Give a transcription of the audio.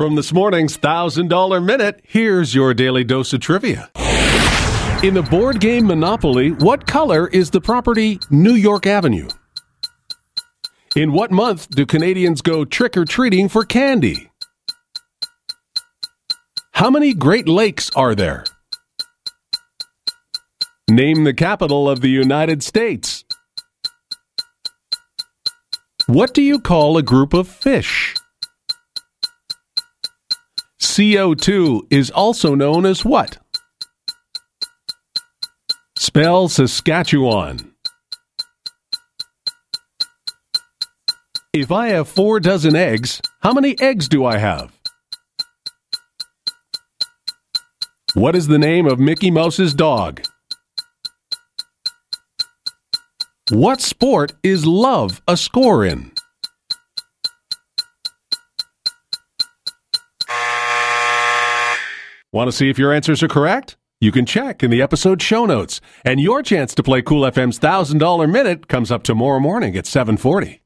From this morning's $1,000 Minute, here's your daily dose of trivia. In the board game Monopoly, what color is the property New York Avenue? In what month do Canadians go trick or treating for candy? How many Great Lakes are there? Name the capital of the United States. What do you call a group of fish? CO2 is also known as what? Spell Saskatchewan. If I have four dozen eggs, how many eggs do I have? What is the name of Mickey Mouse's dog? What sport is love a score in? Want to see if your answers are correct? You can check in the episode show notes. And your chance to play Kool FM's $1,000 minute comes up tomorrow morning at 740.